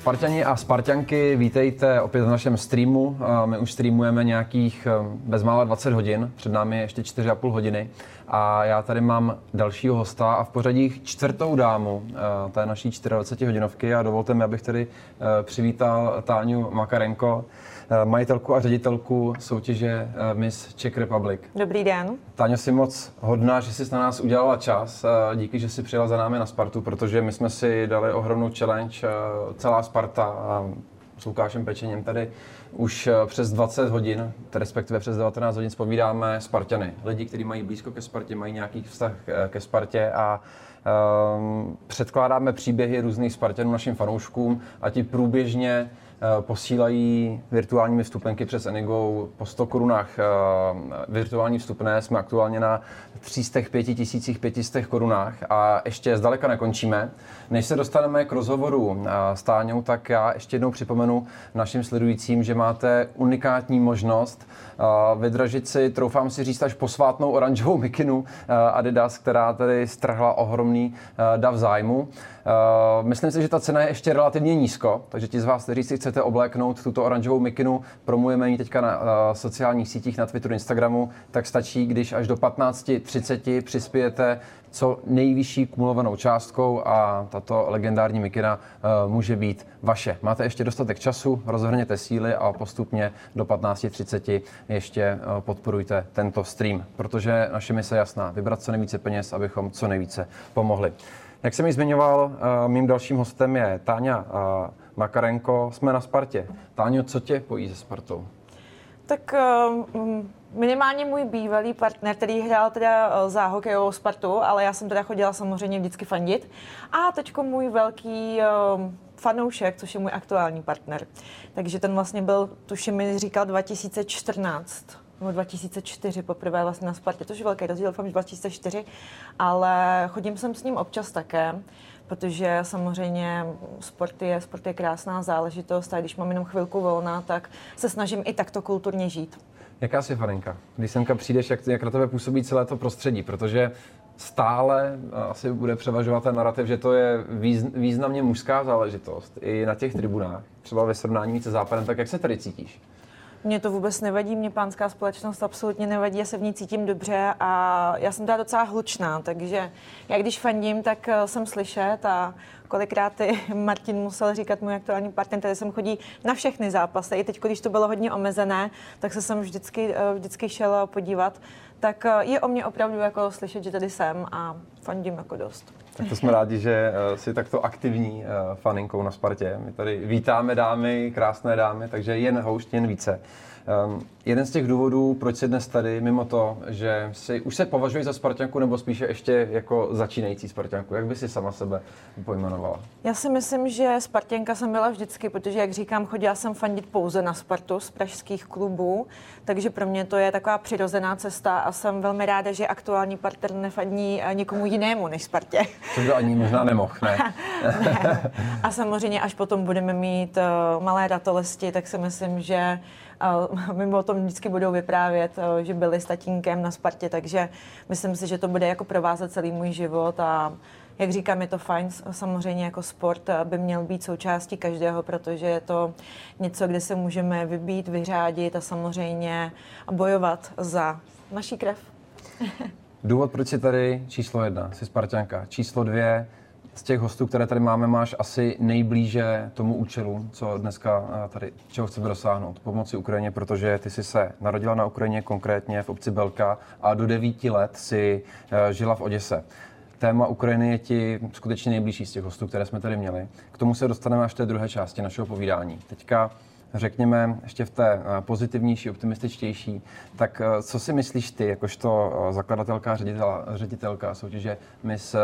Spartani a Spartianky, vítejte opět v našem streamu. My už streamujeme nějakých bezmála 20 hodin, před námi je ještě 4,5 hodiny. A já tady mám dalšího hosta a v pořadí čtvrtou dámu té naší 24 hodinovky a dovolte mi, abych tady přivítal Táňu Makarenko, majitelku a ředitelku soutěže Miss Czech Republic. Dobrý den. Táňo, jsi moc hodná, že jsi na nás udělala čas. Díky, že jsi přijela za námi na Spartu, protože my jsme si dali ohromnou challenge, celá Sparta s Lukášem Pečením tady už přes 20 hodin, respektive přes 19 hodin spovídáme Spartany. Lidi, kteří mají blízko ke Spartě, mají nějaký vztah ke Spartě a um, předkládáme příběhy různých Spartanů našim fanouškům a ti průběžně Eh, posílají virtuální vstupenky přes Enigo po 100 korunách eh, virtuální vstupné. Jsme aktuálně na 305 500 korunách a ještě zdaleka nekončíme. Než se dostaneme k rozhovoru eh, s Táňou, tak já ještě jednou připomenu našim sledujícím, že máte unikátní možnost vydražit si, troufám si říct, až posvátnou oranžovou mikinu Adidas, která tady strhla ohromný dav zájmu. Myslím si, že ta cena je ještě relativně nízko, takže ti z vás, kteří si chcete obléknout tuto oranžovou mikinu, promujeme ji teďka na sociálních sítích, na Twitteru, Instagramu, tak stačí, když až do 15.30 přispějete co nejvyšší kumulovanou částkou a tato legendární mikina uh, může být vaše. Máte ještě dostatek času, rozhrněte síly a postupně do 15.30 ještě podporujte tento stream, protože naše mise je jasná, vybrat co nejvíce peněz, abychom co nejvíce pomohli. Jak jsem ji zmiňoval, uh, mým dalším hostem je Táňa Makarenko. Jsme na Spartě. Táňo, co tě pojí se Spartou? Tak um, minimálně můj bývalý partner, který hrál teda za hokejovou Spartu, ale já jsem teda chodila samozřejmě vždycky fandit. A teďko můj velký fanoušek, což je můj aktuální partner. Takže ten vlastně byl, tuším mi říkal 2014 nebo 2004 poprvé vlastně na Spartě, to je velký rozdíl, doufám, že 2004, ale chodím sem s ním občas také, protože samozřejmě sport je, sport je krásná záležitost a když mám jenom chvilku volná, tak se snažím i takto kulturně žít. Jaká jsi faninka? Když semka přijdeš, jak, jak na tebe působí celé to prostředí? Protože stále asi bude převažovat ten narrativ, že to je významně mužská záležitost i na těch tribunách, třeba ve srovnání více západem, tak jak se tady cítíš? Mně to vůbec nevadí, mě pánská společnost absolutně nevadí, já se v ní cítím dobře a já jsem teda docela hlučná, takže já když fandím, tak eh, jsem slyšet a kolikrát i Martin musel říkat můj aktuální partner, který jsem chodí na všechny zápasy. I teď, když to bylo hodně omezené, tak se jsem vždycky, eh, vždycky šel podívat. Tak eh, je o mě opravdu jako slyšet, že tady jsem a fandím jako dost. Tak to jsme rádi, že jsi takto aktivní faninkou na Spartě. My tady vítáme dámy, krásné dámy, takže jen houšť, jen více. Um, jeden z těch důvodů, proč jsi dnes tady, mimo to, že si, už se považuješ za Spartanku nebo spíše ještě jako začínající Spartanku? Jak by si sama sebe pojmenovala? Já si myslím, že Spartanka jsem byla vždycky, protože, jak říkám, chodila jsem fandit pouze na Spartu z pražských klubů, takže pro mě to je taková přirozená cesta a jsem velmi ráda, že aktuální partner nefadní eh, nikomu jinému než Spartě. To by ani možná nemohl, ne? ne. A samozřejmě, až potom budeme mít uh, malé ratolesti, tak si myslím, že mi o tom vždycky budou vyprávět, eh, že byli s tatínkem na Spartě, takže myslím si, že to bude jako provázet celý můj život a jak říkám, je to fajn, samozřejmě jako sport eh, by měl být součástí každého, protože je to něco, kde se můžeme vybít, vyřádit a samozřejmě bojovat za naší krev. Důvod, proč jsi tady číslo jedna, jsi Spartanka. Číslo dvě, z těch hostů, které tady máme, máš asi nejblíže tomu účelu, co dneska eh, tady, čeho chceme dosáhnout. Pomoci Ukrajině, protože ty jsi se narodila na Ukrajině, konkrétně v obci Belka a do devíti let si eh, žila v Oděse. Téma Ukrajiny je ti skutečně nejbližší z těch hostů, které jsme tady měli. K tomu se dostaneme až v té druhé části našeho povídání. Teďka řekněme, ještě v té eh, pozitivnější, optimističtější, tak eh, co si myslíš ty, jakožto eh, zakladatelka, ředitel, ředitelka soutěže Miss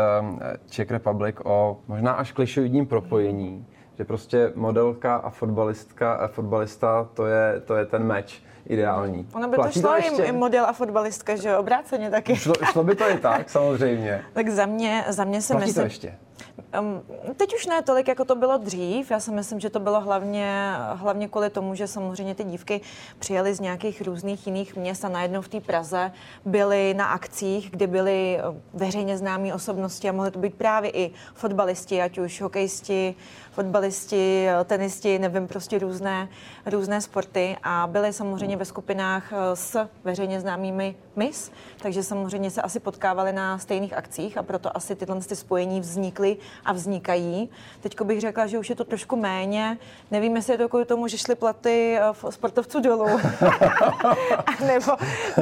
Czech Republic o možná až klišovidním propojení, že prostě modelka a fotbalistka, a fotbalista, to je, to je ten meč ideální. Ono by Platí to šlo to ještě? i model a fotbalistka, že obráceně taky. Šlo, šlo by to i tak, samozřejmě. tak za mě, za mě se Platí myslím... to ještě? Um, teď už ne tolik, jako to bylo dřív. Já si myslím, že to bylo hlavně, hlavně kvůli tomu, že samozřejmě ty dívky přijeli z nějakých různých jiných měst a najednou v té Praze byly na akcích, kde byly veřejně známé osobnosti a mohly to být právě i fotbalisti, ať už hokejisti, fotbalisti, tenisti, nevím, prostě různé, různé sporty a byly samozřejmě ve skupinách eh, s veřejně známými mis, takže samozřejmě se asi potkávali na stejných akcích a proto asi tyhle ty spojení vznikly a vznikají. Teď bych řekla, že už je to trošku méně. Nevím, jestli je to kvůli tomu, že šly platy eh, sportovců dolů. nebo,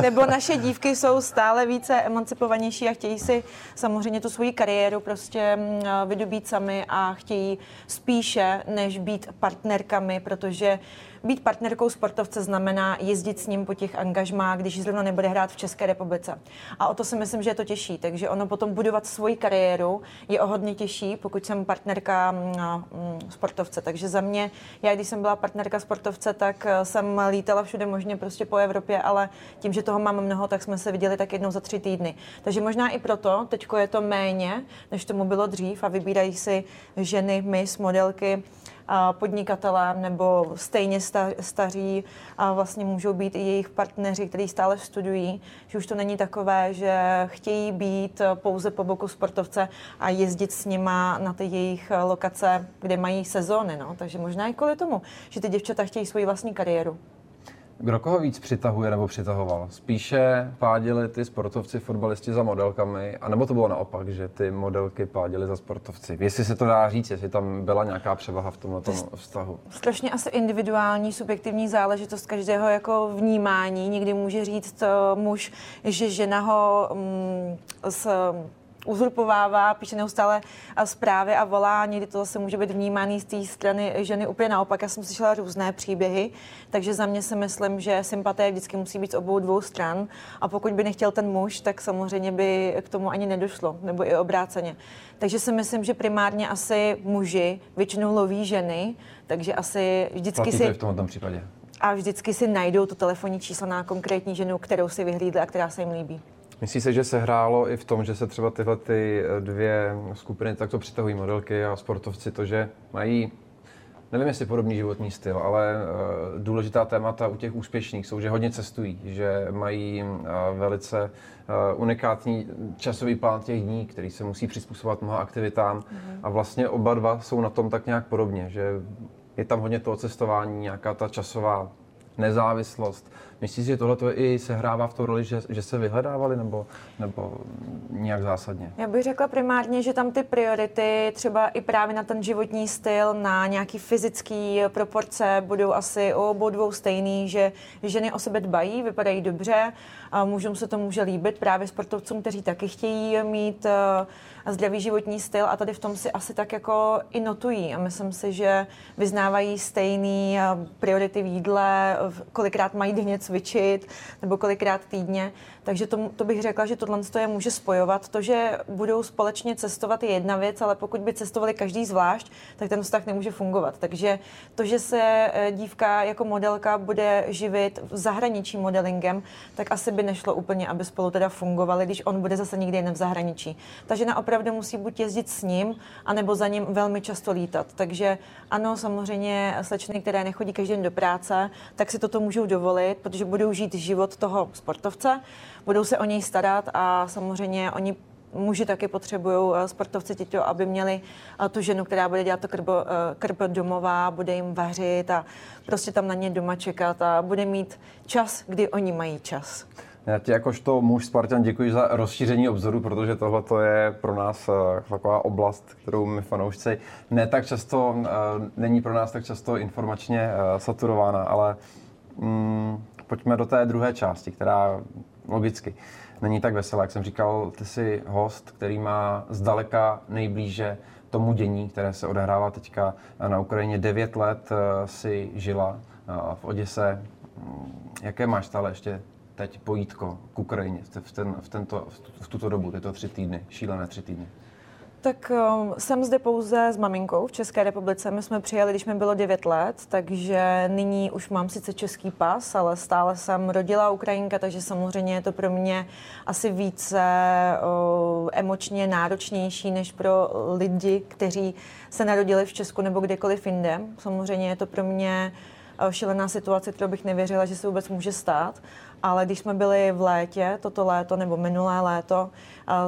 nebo naše dívky jsou stále více emancipovanější a chtějí si samozřejmě tu svoji kariéru prostě mm, vydobít sami a chtějí spíše, než být partnerkami, protože být partnerkou sportovce znamená jezdit s ním po těch angažmách, když zrovna nebude hrát v České republice. A o to si myslím, že je to těžší. Takže ono potom budovat svoji kariéru je o hodně těžší, pokud jsem partnerka mm, mm, sportovce. Takže za mě, já když jsem byla partnerka sportovce, tak eh, jsem lítala všude možně prostě po Evropě, ale tím, že toho mám mnoho, tak jsme se viděli tak jednou za tři týdny. Takže možná i proto, teďko je to méně, než tomu bylo dřív a vybírají si ženy, mis, modelky, podnikatelé nebo stejně staří a vlastně můžou být i jejich partneři, kteří stále studují, že už to není takové, že chtějí být pouze po boku sportovce a jezdit s nima na ty jejich lokace, kde mají sezóny. No. Takže možná i kvůli tomu, že ty děvčata chtějí svoji vlastní kariéru. Kdo koho víc přitahuje nebo přitahoval? Spíše pádili ty sportovci, fotbalisti za modelkami, anebo to bylo naopak, že ty modelky pádily za sportovci? Jestli se to dá říct, jestli tam byla nějaká převaha v tomto vztahu? Strašně asi individuální, subjektivní záležitost každého jako vnímání. Někdy může říct muž, že žena ho mm, s uzurpovává, píše neustále zprávy a volá. Někdy to zase může být vnímaný z té strany ženy úplně naopak. Já jsem slyšela různé příběhy, takže za mě si myslím, že sympatie vždycky musí být z obou dvou stran a pokud by nechtěl ten muž, tak samozřejmě by k tomu ani nedošlo, nebo i obráceně. Takže si myslím, že primárně asi muži většinou loví ženy, takže asi vždycky Platí si... v tomto případě. A vždycky si najdou to telefonní číslo na konkrétní ženu, kterou si vyhlídli a která se jim líbí. Myslíš se, že se hrálo i v tom, že se třeba tyhle ty eh, dvě skupiny takto přitahují modelky a sportovci, to, že mají nevím, jestli podobný životní styl, ale uh, důležitá témata u těch úspěšných jsou, že hodně cestují, že mají uh, velice unikátní časový plán těch dní, který se musí přizpůsobovat mnoha aktivitám mm-hmm. a vlastně oba dva jsou na tom tak nějak podobně, že je tam hodně toho cestování, nějaká ta časová nezávislost. Myslíš, že tohle i sehrává v tom roli, že, že se vyhledávali nebo, nebo nějak zásadně? Já bych řekla primárně, že tam ty priority třeba i právě na ten životní styl, na nějaký fyzický proporce budou asi o obou dvou stejný, že ženy o sebe dbají, vypadají dobře, a mužům se to může líbit právě sportovcům, kteří taky chtějí mít uh, zdravý životní styl a tady v tom si asi tak jako i notují a myslím si, že vyznávají stejný uh, priority v jídle, kolikrát mají denně cvičit nebo kolikrát týdně. Takže to, to bych řekla, že tohle je může spojovat. To, že budou společně cestovat, je jedna věc, ale pokud by cestovali každý zvlášť, tak ten vztah nemůže fungovat. Takže to, že se eh, dívka jako modelka bude živit v zahraničí modelingem, tak asi by nešlo úplně, aby spolu teda fungovali, když on bude zase někde jen v zahraničí. Ta žena opravdu musí buď jezdit s ním, anebo za ním velmi často lítat. Takže ano, samozřejmě slečny, které nechodí každý den do práce, tak si toto můžou dovolit, protože budou žít život toho sportovce, budou se o něj starat a samozřejmě oni muži taky potřebují eh, sportovci těto, aby měli eh, tu ženu, která bude dělat to krbo, eh, krb domová, bude jim vařit a prostě tam na ně doma čekat a bude mít čas, kdy oni mají čas. Já ti jakožto muž Spartan děkuji za rozšíření obzoru, protože tohle je pro nás taková oblast, kterou my fanoušci ne tak často, není pro nás tak často informačně saturována, ale mm, pojďme do té druhé části, která logicky není tak veselá. Jak jsem říkal, ty jsi host, který má zdaleka nejblíže tomu dění, které se odehrává teďka na Ukrajině. Devět let eh, si žila eh, v Oděse. Mm, jaké máš stále ještě teď pojítko k Ukrajině v, ten, v, tento, v tuto dobu, tyto tři týdny, šílené tři týdny? Tak um, jsem zde pouze s maminkou v České republice. My jsme přijeli, když mi bylo 9 let, takže nyní už mám sice český pas, ale stále jsem rodila Ukrajinka, takže samozřejmě je to pro mě asi více uh, emočně náročnější než pro lidi, kteří se narodili v Česku nebo kdekoliv jinde. Samozřejmě je to pro mě šílená situace, kterou bych nevěřila, že se vůbec může stát. Ale když jsme byli v létě, toto léto nebo minulé léto,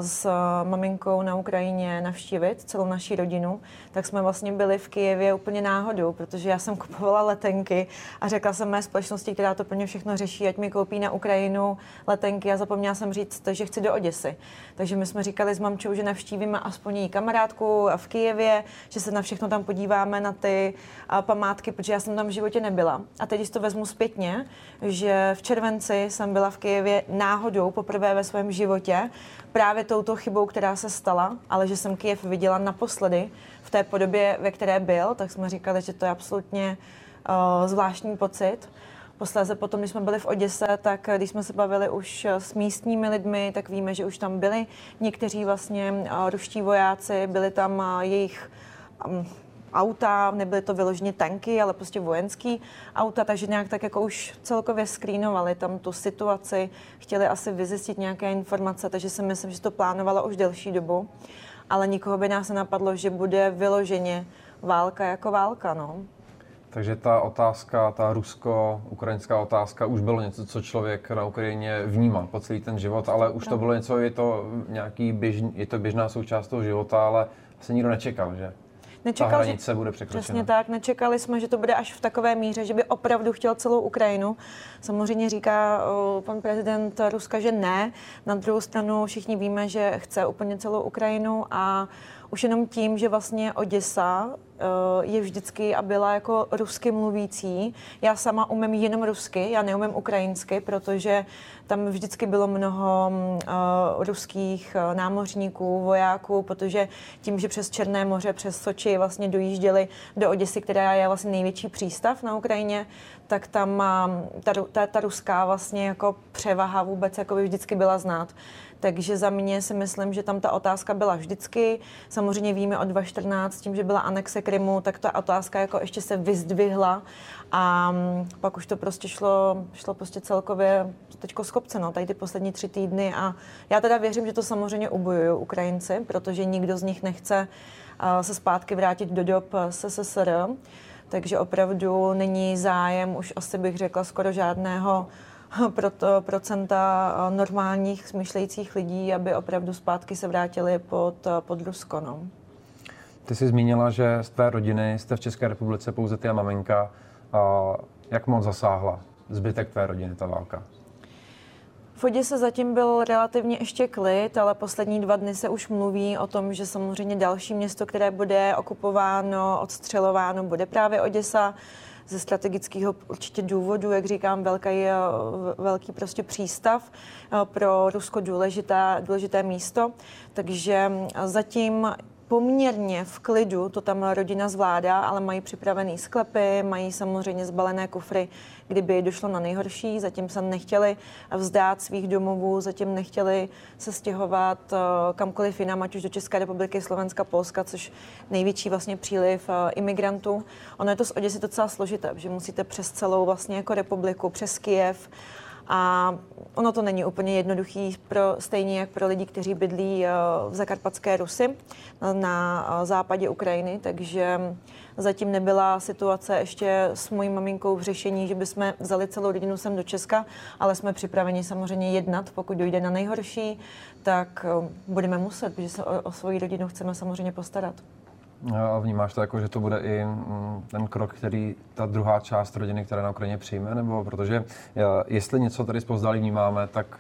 s maminkou na Ukrajině navštívit celou naši rodinu, tak jsme vlastně byli v Kijevě úplně náhodou, protože já jsem kupovala letenky a řekla jsem mé společnosti, která to plně všechno řeší, ať mi koupí na Ukrajinu letenky a zapomněla jsem říct, že chci do Oděsy. Takže my jsme říkali s mamčou, že navštívíme aspoň její kamarádku v Kijevě, že se na všechno tam podíváme, na ty památky, protože já jsem tam v životě nebyla. A teď, když to vezmu zpětně, že v červenci jsem byla v Kijevě náhodou poprvé ve svém životě, právě touto chybou, která se stala, ale že jsem Kijev viděla naposledy v té podobě, ve které byl, tak jsme říkali, že to je absolutně uh, zvláštní pocit. Posléze potom, když jsme byli v Oděse, tak když jsme se bavili už s místními lidmi, tak víme, že už tam byli někteří vlastně uh, ruští vojáci, byli tam uh, jejich um, auta, nebyly to vyloženě tanky, ale prostě vojenský auta, takže nějak tak jako už celkově skrýnovali tam tu situaci, chtěli asi vyzjistit nějaké informace, takže si myslím, že to plánovalo už delší dobu, ale nikoho by nás nenapadlo, že bude vyloženě válka jako válka, no. Takže ta otázka, ta rusko-ukrajinská otázka, už bylo něco, co člověk na Ukrajině vnímal po celý ten život, ale už to bylo něco, je to nějaký běžný, je to běžná součást toho života, ale se nikdo nečekal, že? Nečekal, ta že, bude překročena. Přesně tak, nečekali jsme, že to bude až v takové míře, že by opravdu chtěl celou Ukrajinu. Samozřejmě říká o, pan prezident Ruska, že ne. Na druhou stranu všichni víme, že chce úplně celou Ukrajinu a už jenom tím, že vlastně Oděsa je vždycky a byla jako rusky mluvící. Já sama umím jenom rusky, já neumím ukrajinsky, protože tam vždycky bylo mnoho uh, ruských uh, námořníků, vojáků, protože tím, že přes Černé moře, přes Soči vlastně dojížděli do Oděsy, která je vlastně největší přístav na Ukrajině, tak tam ta, ta, ta ruská vlastně jako převaha vůbec jako by vždycky byla znát. Takže za mě si myslím, že tam ta otázka byla vždycky. Samozřejmě víme o 2014, tím, že byla anexe Krymu, tak ta otázka jako ještě se vyzdvihla a mm, pak už to prostě šlo, šlo prostě celkově teďko z kopce, no, tady ty poslední tři týdny a já teda věřím, že to samozřejmě ubojují Ukrajinci, protože nikdo z nich nechce se zpátky vrátit do dob SSSR, takže opravdu není zájem, už asi bych řekla skoro žádného proto procenta normálních smýšlejících lidí, aby opravdu zpátky se vrátili pod, pod Rusko. No. Ty jsi zmínila, že z tvé rodiny jste v České republice pouze ty a maminka. A jak moc zasáhla zbytek tvé rodiny ta válka? V se zatím byl relativně ještě klid, ale poslední dva dny se už mluví o tom, že samozřejmě další město, které bude okupováno, odstřelováno, bude právě Oděsa ze strategického určitě důvodu, jak říkám, velký, velký prostě přístav eh, pro Rusko důležité, důležité místo. Takže zatím poměrně v klidu, to tam rodina zvládá, ale mají připravený sklepy, mají samozřejmě zbalené kufry, kdyby došlo na nejhorší. Zatím se nechtěli vzdát svých domovů, zatím nechtěli se stěhovat eh, kamkoliv jinam, ať už do České republiky, Slovenska, Polska, což největší vlastně příliv eh, imigrantů. Ono je to z Oděsy docela složité, že musíte přes celou vlastně jako republiku, přes Kijev, a ono to není úplně jednoduchý, pro, stejně jak pro lidi, kteří bydlí eh, v zakarpatské Rusy na, na eh, západě Ukrajiny, takže zatím nebyla situace ještě s mojí maminkou v řešení, že bychom vzali celou rodinu sem do Česka, ale jsme připraveni samozřejmě jednat, pokud dojde na nejhorší, tak eh, budeme muset, protože se o, o svoji rodinu chceme samozřejmě postarat. A vnímáš to jako, že to bude i mm, ten krok, který ta druhá část rodiny, která na Ukrajině přijme? Nebo protože jestli něco tady zpozdali vnímáme, tak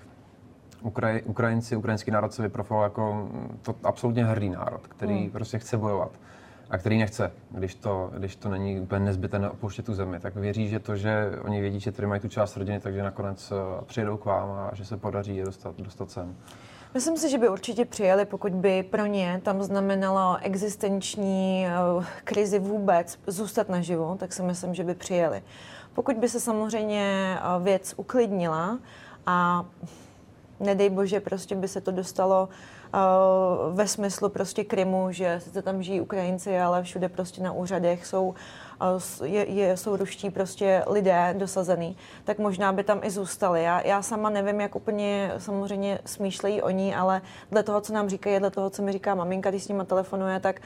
Ukraj, Ukrajinci, ukrajinský národ se vyprofiloval jako mm, to absolutně hrdý národ, který hmm. prostě chce bojovat a který nechce, když to, když to není úplně nezbytné opouštět tu zemi, tak věří, že to, že oni vědí, že tady mají tu část rodiny, takže nakonec eh, přijedou k vám a že se podaří je dostat, dostat sem. Myslím si, že by určitě přijeli, pokud by pro ně tam znamenalo existenční uh, krizi vůbec zůstat naživu, tak si myslím, že by přijeli. Pokud by se samozřejmě uh, věc uklidnila a nedej bože, prostě by se to dostalo ve smyslu prostě Krymu, že sice tam žijí Ukrajinci, ale všude prostě na úřadech jsou je, je, jsou ruští prostě lidé dosazený, tak možná by tam i zůstali. Já, já sama nevím, jak úplně samozřejmě smýšlejí oni, ale dle toho, co nám říkají, dle toho, co mi říká maminka, když s nima telefonuje, tak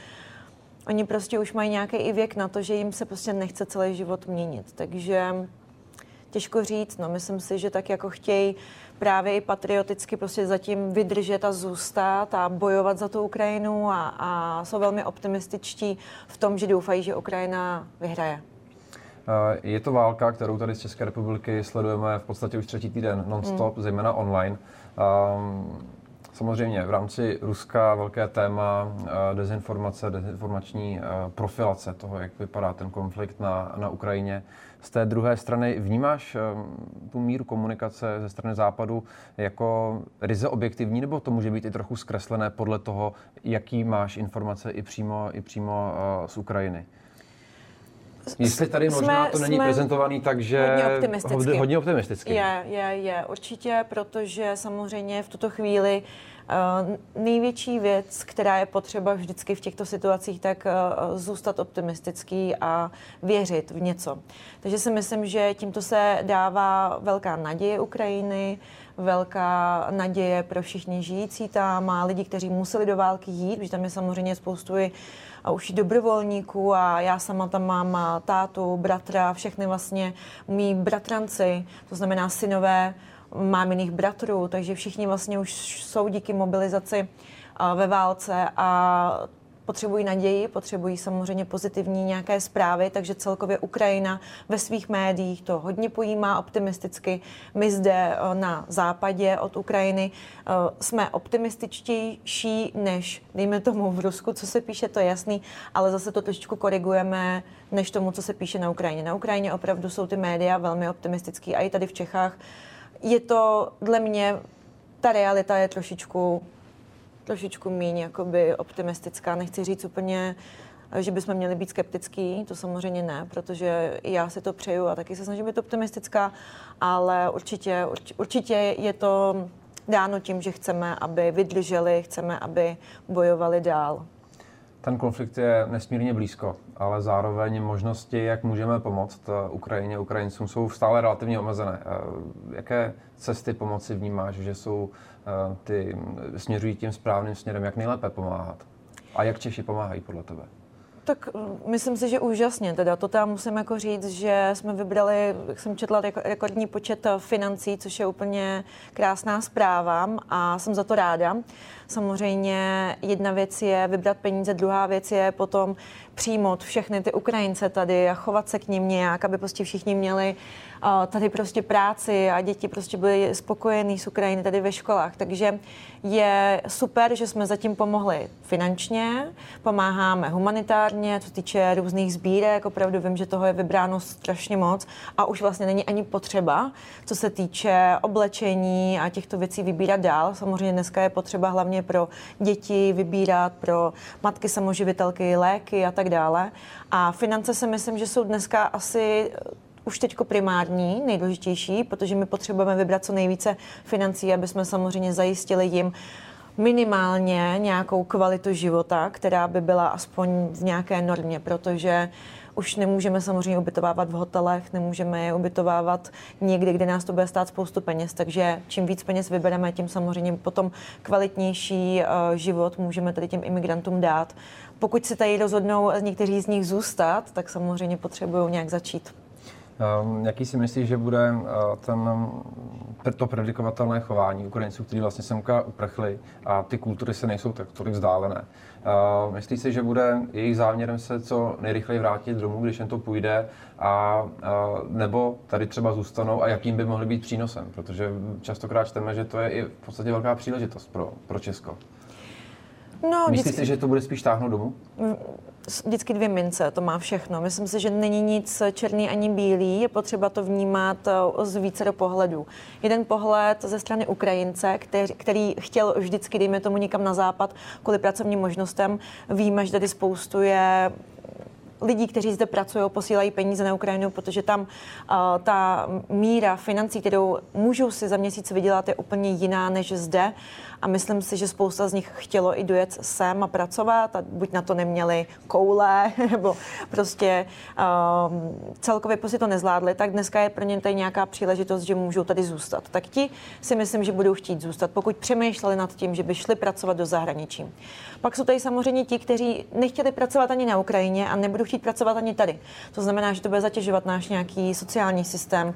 oni prostě už mají nějaký i věk na to, že jim se prostě nechce celý život měnit. Takže těžko říct, no myslím si, že tak jako chtějí právě i patrioticky prostě zatím vydržet a zůstat a bojovat za tu Ukrajinu a, a jsou velmi optimističtí v tom, že doufají, že Ukrajina vyhraje. Je to válka, kterou tady z České republiky sledujeme v podstatě už třetí týden non-stop, hmm. zejména online. Um, Samozřejmě v rámci Ruska velké téma dezinformace, dezinformační profilace toho, jak vypadá ten konflikt na, na Ukrajině. Z té druhé strany vnímáš tu míru komunikace ze strany Západu jako ryze objektivní, nebo to může být i trochu zkreslené podle toho, jaký máš informace i přímo, i přímo z Ukrajiny? Jestli tady možná jsme, to není prezentovaný tak, že hodně optimisticky. Hodně optimisticky. Je, je, je, určitě, protože samozřejmě v tuto chvíli uh, největší věc, která je potřeba vždycky v těchto situacích, tak uh, zůstat optimistický a věřit v něco. Takže si myslím, že tímto se dává velká naděje Ukrajiny, velká naděje pro všichni žijící tam a lidi, kteří museli do války jít, protože tam je samozřejmě spoustu i a už dobrovolníků a já sama tam mám tátu, bratra, všechny vlastně mý bratranci, to znamená synové mám jiných bratrů, takže všichni vlastně už jsou díky mobilizaci ve válce a potřebují naději, potřebují samozřejmě pozitivní nějaké zprávy, takže celkově Ukrajina ve svých médiích to hodně pojímá optimisticky. My zde eh, na západě od Ukrajiny eh, jsme optimističtější než, dejme tomu, v Rusku, co se píše, to je jasný, ale zase to trošičku korigujeme než tomu, co se píše na Ukrajině. Na Ukrajině opravdu jsou ty média velmi optimistický a i tady v Čechách je to dle mě, ta realita je trošičku trošičku méně jakoby optimistická. Nechci říct úplně, že bychom měli být skeptický, to samozřejmě ne, protože já si to přeju a taky se snažím být optimistická, ale určitě, určitě je to dáno tím, že chceme, aby vydrželi, chceme, aby bojovali dál. Ten konflikt je nesmírně blízko, ale zároveň možnosti, jak můžeme pomoct eh, Ukrajině, Ukrajincům, jsou stále relativně omezené. Eh, jaké cesty pomoci vnímáš, že jsou ty, směřují tím správným směrem, jak nejlépe pomáhat? A jak Češi pomáhají podle tebe? Tak myslím si, že úžasně. Teda to tam musím jako říct, že jsme vybrali, jak jsem četla, rekordní počet financí, což je úplně krásná zpráva a jsem za to ráda. Samozřejmě jedna věc je vybrat peníze, druhá věc je potom přijmout všechny ty Ukrajince tady a chovat se k ním nějak, aby prostě všichni měli tady prostě práci a děti prostě byly spokojení s Ukrajiny tady ve školách. Takže je super, že jsme zatím pomohli finančně, pomáháme humanitárně, co týče různých sbírek, opravdu vím, že toho je vybráno strašně moc a už vlastně není ani potřeba, co se týče oblečení a těchto věcí vybírat dál. Samozřejmě dneska je potřeba hlavně pro děti vybírat, pro matky samoživitelky, léky a tak dále. A finance si myslím, že jsou dneska asi už teď primární, nejdůležitější, protože my potřebujeme vybrat co nejvíce financí, aby jsme samozřejmě zajistili jim minimálně nějakou kvalitu života, která by byla aspoň v nějaké normě, protože už nemůžeme samozřejmě ubytovávat v hotelech, nemůžeme je ubytovávat někde, kde nás to bude stát spoustu peněz, takže čím víc peněz vybereme, tím samozřejmě potom kvalitnější uh, život můžeme tady těm imigrantům dát. Pokud si tady rozhodnou někteří z nich zůstat, tak samozřejmě potřebují nějak začít. Um, jaký si myslíš, že bude uh, ten, to predikovatelné chování Ukrajinců, kteří vlastně semka uprchli a ty kultury se nejsou tak tolik vzdálené? Uh, myslíš si, že bude jejich záměrem se co nejrychleji vrátit domů, když jen to půjde, a, uh, nebo tady třeba zůstanou a jakým by mohly být přínosem? Protože častokrát čteme, že to je i v podstatě velká příležitost pro, pro Česko. No, Myslíš vždycky... si, že to bude spíš táhnout domů? Mm, vždycky dvě mince, to má všechno. Myslím si, že není nic černý ani bílý, je potřeba to vnímat eh, z více do pohledů. Jeden pohled ze strany Ukrajince, který, který chtěl vždycky, dejme tomu někam na západ, kvůli pracovním možnostem. Víme, že tady spoustu je lidí, kteří zde pracují, posílají peníze na Ukrajinu, protože tam uh, ta míra financí, kterou můžou si za měsíc vydělat, je úplně jiná než zde a myslím si, že spousta z nich chtělo i dojet sem a pracovat a buď na to neměli koule, nebo prostě um, celkově prostě to nezvládli, tak dneska je pro ně tady nějaká příležitost, že můžou tady zůstat. Tak ti si myslím, že budou chtít zůstat, pokud přemýšleli nad tím, že by šli pracovat do zahraničí. Pak jsou tady samozřejmě ti, kteří nechtěli pracovat ani na Ukrajině a nebudou chtít pracovat ani tady. To znamená, že to bude zatěžovat náš nějaký sociální systém.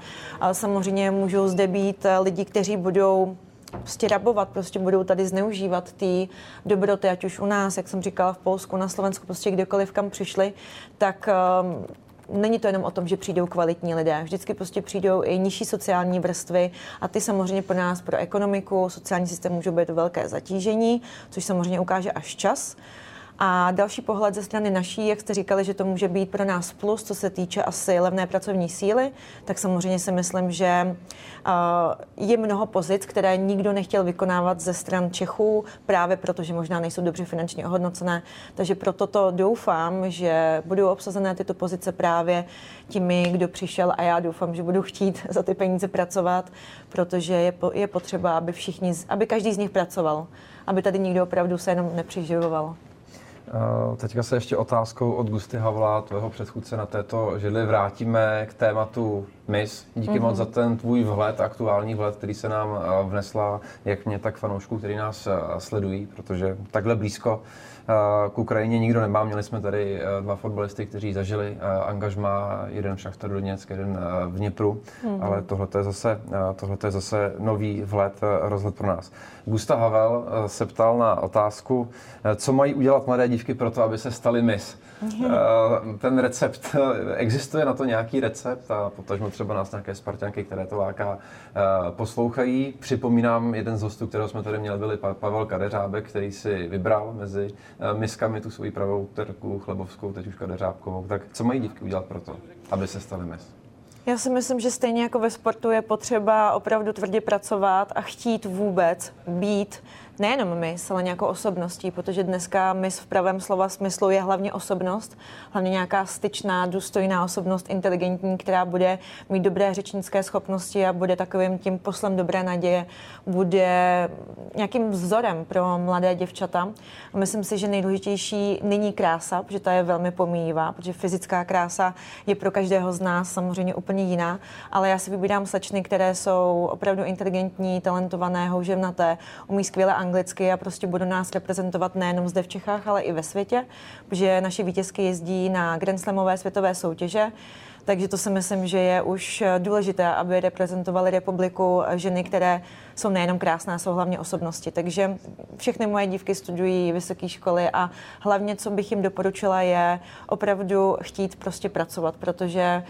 Samozřejmě můžou zde být eh, lidi, kteří budou prostě rabovat, prostě budou tady zneužívat ty dobroty, ať už u nás, jak jsem říkala, v Polsku, na Slovensku, prostě kdekoliv kam přišli, tak um, není to jenom o tom, že přijdou kvalitní lidé. Vždycky prostě přijdou i nižší sociální vrstvy a ty samozřejmě pro nás, pro ekonomiku, sociální systém můžou být velké zatížení, což samozřejmě ukáže až čas. A další pohled ze strany naší, jak jste říkali, že to může být pro nás plus, co se týče asi levné pracovní síly, tak samozřejmě si myslím, že je mnoho pozic, které nikdo nechtěl vykonávat ze stran Čechů, právě proto, že možná nejsou dobře finančně ohodnocené. Takže proto to doufám, že budou obsazené tyto pozice právě těmi, kdo přišel a já doufám, že budu chtít za ty peníze pracovat, protože je potřeba, aby všichni, aby každý z nich pracoval, aby tady nikdo opravdu se jenom nepřiživoval. Eh, teďka se ještě otázkou od Gusty Havla, tvého předchůdce na této židli, vrátíme k tématu MIS. Díky mm-hmm. moc za ten tvůj vhled, aktuální vhled, který se nám eh, vnesla, jak mě, tak fanoušků, který nás eh, sledují, protože takhle blízko k Ukrajině nikdo nemá. Měli jsme tady dva fotbalisty, kteří zažili angažma, jeden v Šachtaru Doněck, jeden v Dněpru, mm-hmm. ale tohle je zase, tohle je zase nový vhled, rozhled pro nás. Gustav Havel se ptal na otázku, co mají udělat mladé dívky pro to, aby se staly mis. Eh, ten recept, existuje na to nějaký recept a potažmo třeba nás nějaké Spartanky, které to láká, eh, poslouchají. Připomínám, jeden z hostů, kterého jsme tady měli, byl Pavel Kadeřábek, který si vybral mezi eh, miskami tu svoji pravou terku chlebovskou, teď už Kadeřábkovou. Tak co mají dívky udělat pro to, aby se staly mis? Já si myslím, že stejně jako ve sportu je potřeba opravdu tvrdě pracovat a chtít vůbec být nejenom mis, ale nějakou osobností, protože dneska mis v pravém slova smyslu je hlavně osobnost, hlavně nějaká styčná, důstojná osobnost, inteligentní, která bude mít dobré řečnické schopnosti a bude takovým tím poslem dobré naděje, bude nějakým vzorem pro mladé děvčata. A myslím si, že nejdůležitější není krása, protože ta je velmi pomíjivá, protože fyzická krása je pro každého z nás samozřejmě úplně jiná, ale já si vybírám slečny, které jsou opravdu inteligentní, talentované, houževnaté, umí skvěle anglicky a prostě budou nás reprezentovat nejenom zde v Čechách, ale i ve světě, protože naše vítězky jezdí na Grand Slamové světové soutěže, takže to si myslím, že je už důležité, aby reprezentovali republiku ženy, které jsou nejenom krásné, jsou hlavně osobnosti. Takže všechny moje dívky studují vysoké školy a hlavně, co bych jim doporučila, je opravdu chtít prostě pracovat, protože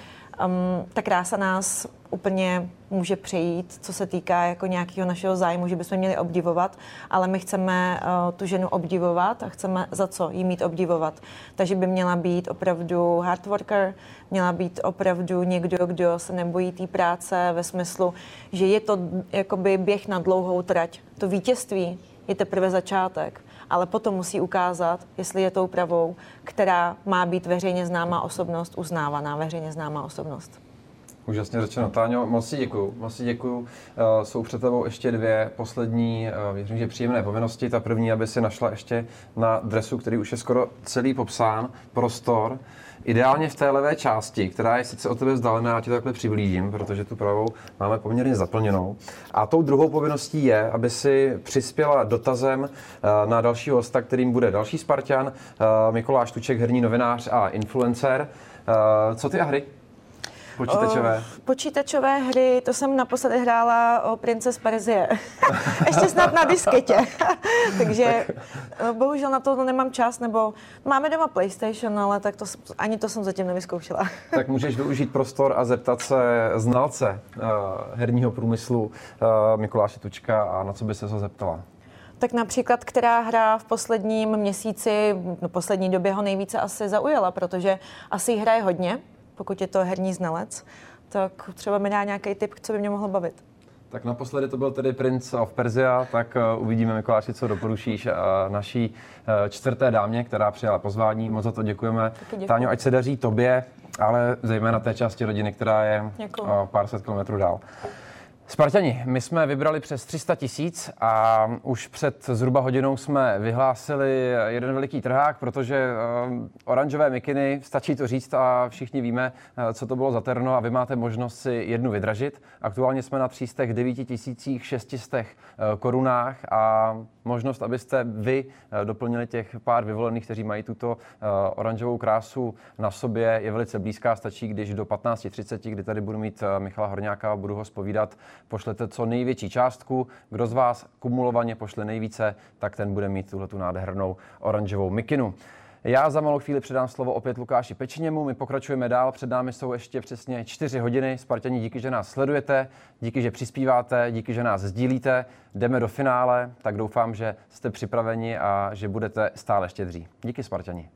um, ta krása nás úplně může přejít, co se týká jako nějakého našeho zájmu, že bychom měli obdivovat, ale my chceme uh, tu ženu obdivovat a chceme za co jí mít obdivovat. Takže by měla být opravdu hard worker, měla být opravdu někdo, kdo se nebojí té práce ve smyslu, že je to jakoby běh na dlouhou trať. To vítězství je teprve začátek ale potom musí ukázat, jestli je tou pravou, která má být veřejně známá osobnost, uznávaná veřejně známá osobnost. Úžasně řečeno. Táňo, moc si děkuju. Moc si děkuju. Uh, jsou před tebou ještě dvě poslední, uh, věřím, že příjemné povinnosti. Ta první, aby si našla ještě na dresu, který už je skoro celý popsán, prostor. Ideálně v té levé části, která je sice od tebe vzdálená, já ti takhle přiblížím, protože tu pravou máme poměrně zaplněnou. A tou druhou povinností je, aby si přispěla dotazem eh, na dalšího hosta, kterým bude další Spartan, Mikuláš Tuček, herní novinář a influencer. Co ty a hry? Počítačové. O, počítačové hry, to jsem naposledy hrála o Princes Perzie. Ještě snad na disketě. Takže tak. Eh, bohužel na to nemám čas, nebo máme doma PlayStation, ale tak to, ani to jsem zatím nevyzkoušela. tak můžeš využít prostor a zeptat se znalce uh, herního průmyslu uh, Mikuláše Tučka a na co by se ho zeptala? Tak například, která hra v posledním měsíci, no poslední době ho nejvíce asi zaujala, protože asi hraje hodně, pokud je to herní znalec, tak třeba mi dá nějaký tip, co by mě mohlo bavit. Tak naposledy to byl tedy Prince of Persia, tak uh, uvidíme, Mikuláši, co doporučíš uh, naší uh, čtvrté dámě, která přijala pozvání. Moc za to děkujeme. Táňo, ať se daří tobě, ale zejména té části rodiny, která je uh, pár set kilometrů dál. Spartani, my jsme vybrali přes 300 tisíc a už před zhruba hodinou jsme vyhlásili jeden veliký trhák, protože uh, oranžové mikiny, stačí to říct a všichni víme, uh, co to bylo za terno a vy máte možnost si jednu vydražit. Aktuálně jsme na 9600 uh, korunách a možnost, abyste vy uh, doplnili těch pár vyvolených, kteří mají tuto uh, oranžovou krásu na sobě, je velice blízká. Stačí, když do 15.30, kdy tady budu mít uh, Michala Horňáka a budu ho spovídat, pošlete co největší částku. Kdo z vás kumulovaně pošle nejvíce, tak ten bude mít tuhle tu nádhernou oranžovou mikinu. Já za malou chvíli předám slovo opět Lukáši Pečiněmu. My pokračujeme dál. Před námi jsou ještě přesně čtyři hodiny. Spartani, díky, že nás sledujete, díky, že přispíváte, díky, že nás sdílíte. Jdeme do finále, tak doufám, že jste připraveni a že budete stále štědří. Díky, Spartani.